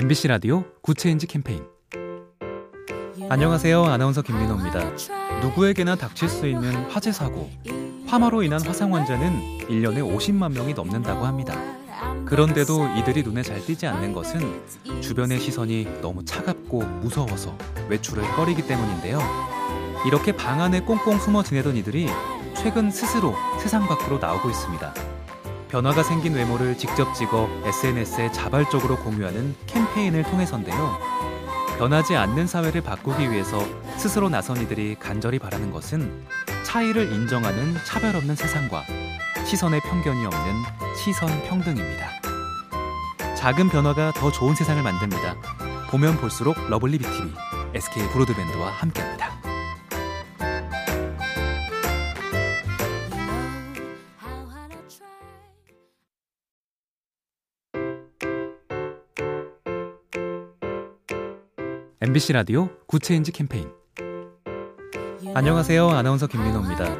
MBC 라디오 Good Change 캠페인 안녕하세요. 아나운서 김민호입니다. 누구에게나 닥칠 수 있는 화재 사고. 화마로 인한 화상 환자는 1년에 50만 명이 넘는다고 합니다. 그런데도 이들이 눈에 잘 띄지 않는 것은 주변의 시선이 너무 차갑고 무서워서 외출을 꺼리기 때문인데요. 이렇게 방 안에 꽁꽁 숨어 지내던 이들이 최근 스스로 세상 밖으로 나오고 있습니다. 변화가 생긴 외모를 직접 찍어 SNS에 자발적으로 공유하는 캠페인을 통해서인데요. 변하지 않는 사회를 바꾸기 위해서 스스로 나선 이들이 간절히 바라는 것은 차이를 인정하는 차별 없는 세상과 시선의 편견이 없는 시선 평등입니다. 작은 변화가 더 좋은 세상을 만듭니다. 보면 볼수록 lovely B tv SK 브로드밴드와 함께합니다. MBC 라디오 Good Change 캠페인 안녕하세요. 아나운서 김민호입니다.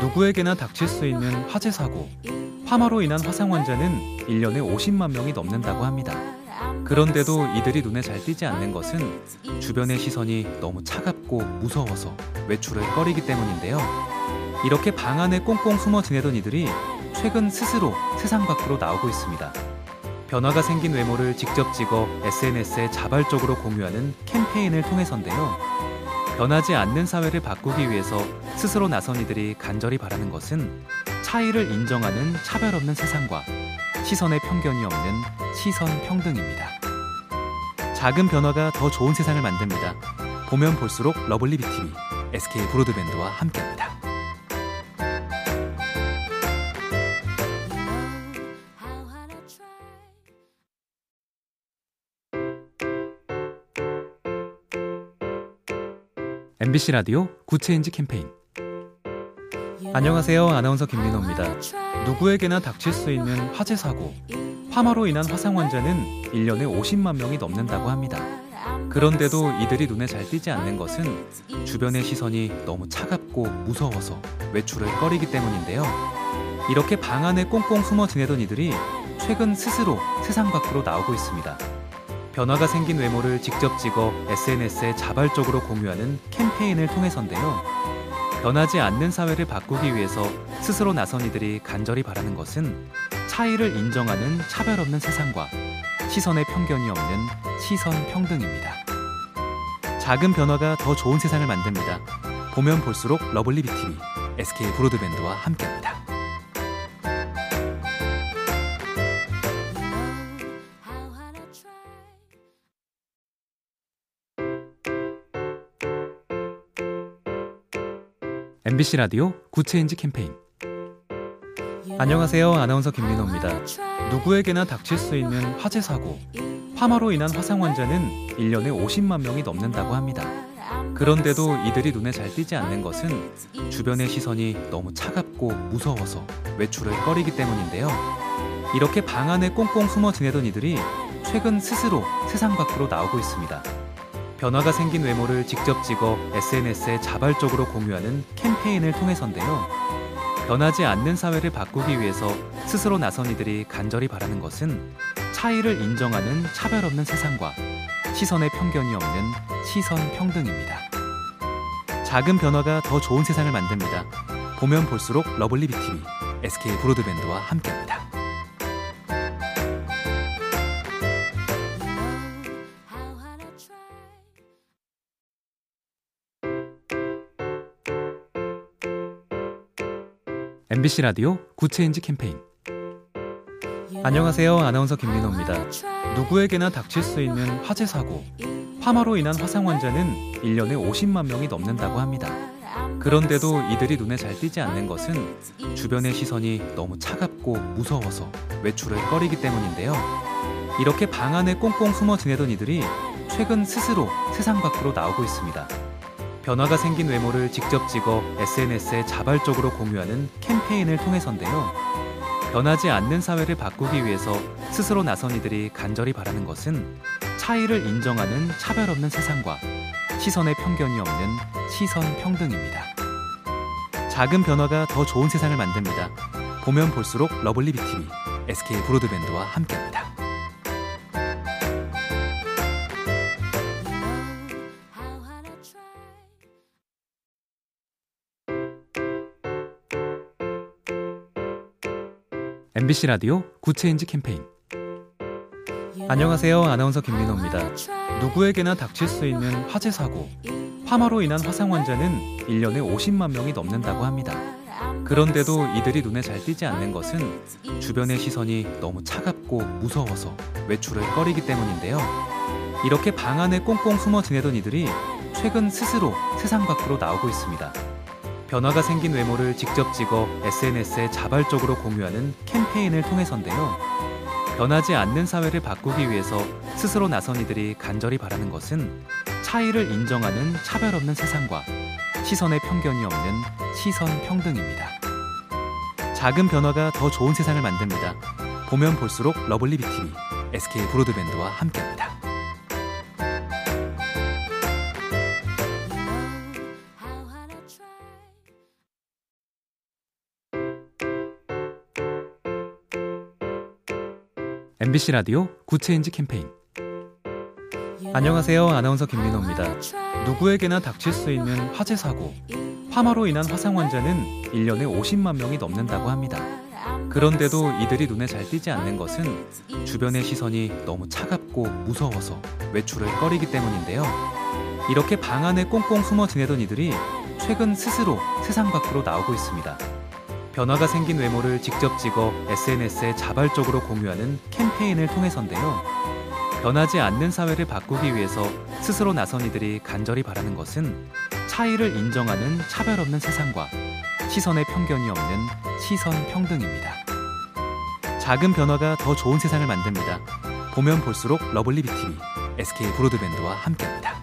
누구에게나 닥칠 수 있는 화재 사고. 화마로 인한 화상 환자는 1년에 50만 명이 넘는다고 합니다. 그런데도 이들이 눈에 잘 띄지 않는 것은 주변의 시선이 너무 차갑고 무서워서 외출을 꺼리기 때문인데요. 이렇게 방 안에 꽁꽁 숨어 지내던 이들이 최근 스스로 세상 밖으로 나오고 있습니다. 변화가 생긴 외모를 직접 찍어 SNS에 자발적으로 공유하는 캠페인을 통해서인데요. 변하지 않는 사회를 바꾸기 위해서 스스로 나선 이들이 간절히 바라는 것은 차이를 인정하는 차별 없는 세상과 시선의 편견이 없는 시선 평등입니다. 작은 변화가 더 좋은 세상을 만듭니다. 보면 볼수록 lovely B tv SK 브로드밴드와 함께합니다. MBC 라디오 Good Change 캠페인 안녕하세요. 아나운서 김민호입니다. 누구에게나 닥칠 수 있는 화재 사고. 화마로 인한 화상 환자는 1년에 50만 명이 넘는다고 합니다. 그런데도 이들이 눈에 잘 띄지 않는 것은 주변의 시선이 너무 차갑고 무서워서 외출을 꺼리기 때문인데요. 이렇게 방 안에 꽁꽁 숨어 지내던 이들이 최근 스스로 세상 밖으로 나오고 있습니다. 변화가 생긴 외모를 직접 찍어 SNS에 자발적으로 공유하는 캠페인을 통해서인데요. 변하지 않는 사회를 바꾸기 위해서 스스로 나선 이들이 간절히 바라는 것은 차이를 인정하는 차별 없는 세상과 시선의 편견이 없는 시선 평등입니다. 작은 변화가 더 좋은 세상을 만듭니다. 보면 볼수록 lovely B tv SK 브로드밴드와 함께합니다. MBC 라디오 Good Change 캠페인 안녕하세요. 아나운서 김민호입니다. 누구에게나 닥칠 수 있는 화재 사고. 화마로 인한 화상 환자는 1년에 50만 명이 넘는다고 합니다. 그런데도 이들이 눈에 잘 띄지 않는 것은 주변의 시선이 너무 차갑고 무서워서 외출을 꺼리기 때문인데요. 이렇게 방 안에 꽁꽁 숨어 지내던 이들이 최근 스스로 세상 밖으로 나오고 있습니다. 변화가 생긴 외모를 직접 찍어 SNS에 자발적으로 공유하는 캠페인을 통해서인데요. 변하지 않는 사회를 바꾸기 위해서 스스로 나선 이들이 간절히 바라는 것은 차이를 인정하는 차별 없는 세상과 시선의 편견이 없는 시선 평등입니다. 작은 변화가 더 좋은 세상을 만듭니다. 보면 볼수록 lovely B tv SK 브로드밴드와 함께합니다. MBC 라디오 Good Change 캠페인 안녕하세요. 아나운서 김민호입니다. 누구에게나 닥칠 수 있는 화재 사고. 화마로 인한 화상 환자는 1년에 50만 명이 넘는다고 합니다. 그런데도 이들이 눈에 잘 띄지 않는 것은 주변의 시선이 너무 차갑고 무서워서 외출을 꺼리기 때문인데요. 이렇게 방 안에 꽁꽁 숨어 지내던 이들이 최근 스스로 세상 밖으로 나오고 있습니다. 변화가 생긴 외모를 직접 찍어 SNS에 자발적으로 공유하는 캠페인을 통해서인데요. 변하지 않는 사회를 바꾸기 위해서 스스로 나선 이들이 간절히 바라는 것은 차이를 인정하는 차별 없는 세상과 시선의 편견이 없는 시선 평등입니다. 작은 변화가 더 좋은 세상을 만듭니다. 보면 볼수록 lovely B tv SK 브로드밴드와 함께합니다. MBC 라디오 Good Change 캠페인 안녕하세요. 아나운서 김민호입니다. 누구에게나 닥칠 수 있는 화재 사고, 화마로 인한 화상 환자는 1년에 50만 명이 넘는다고 합니다. 그런데도 이들이 눈에 잘 띄지 않는 것은 주변의 시선이 너무 차갑고 무서워서 외출을 꺼리기 때문인데요. 이렇게 방 안에 꽁꽁 숨어 지내던 이들이 최근 스스로 세상 밖으로 나오고 있습니다. 변화가 생긴 외모를 직접 찍어 SNS에 자발적으로 공유하는 캠페인을 통해서인데요. 변하지 않는 사회를 바꾸기 위해서 스스로 나선 이들이 간절히 바라는 것은 차이를 인정하는 차별 없는 세상과 시선의 편견이 없는 시선 평등입니다. 작은 변화가 더 좋은 세상을 만듭니다. 보면 볼수록 lovely B tv SK 브로드밴드와 함께합니다. MBC 라디오 Good Change 캠페인 안녕하세요. 아나운서 김민호입니다. 누구에게나 닥칠 수 있는 화재 사고, 화마로 인한 화상 환자는 1년에 50만 명이 넘는다고 합니다. 그런데도 이들이 눈에 잘 띄지 않는 것은 주변의 시선이 너무 차갑고 무서워서 외출을 꺼리기 때문인데요. 이렇게 방 안에 꽁꽁 숨어 지내던 이들이 최근 스스로 세상 밖으로 나오고 있습니다. 변화가 생긴 외모를 직접 찍어 SNS에 자발적으로 공유하는 캠페인을 통해서인데요. 변하지 않는 사회를 바꾸기 위해서 스스로 나선 이들이 간절히 바라는 것은 차이를 인정하는 차별 없는 세상과 시선의 편견이 없는 시선 평등입니다. 작은 변화가 더 좋은 세상을 만듭니다. 보면 볼수록 lovely B tv SK 브로드밴드와 함께합니다.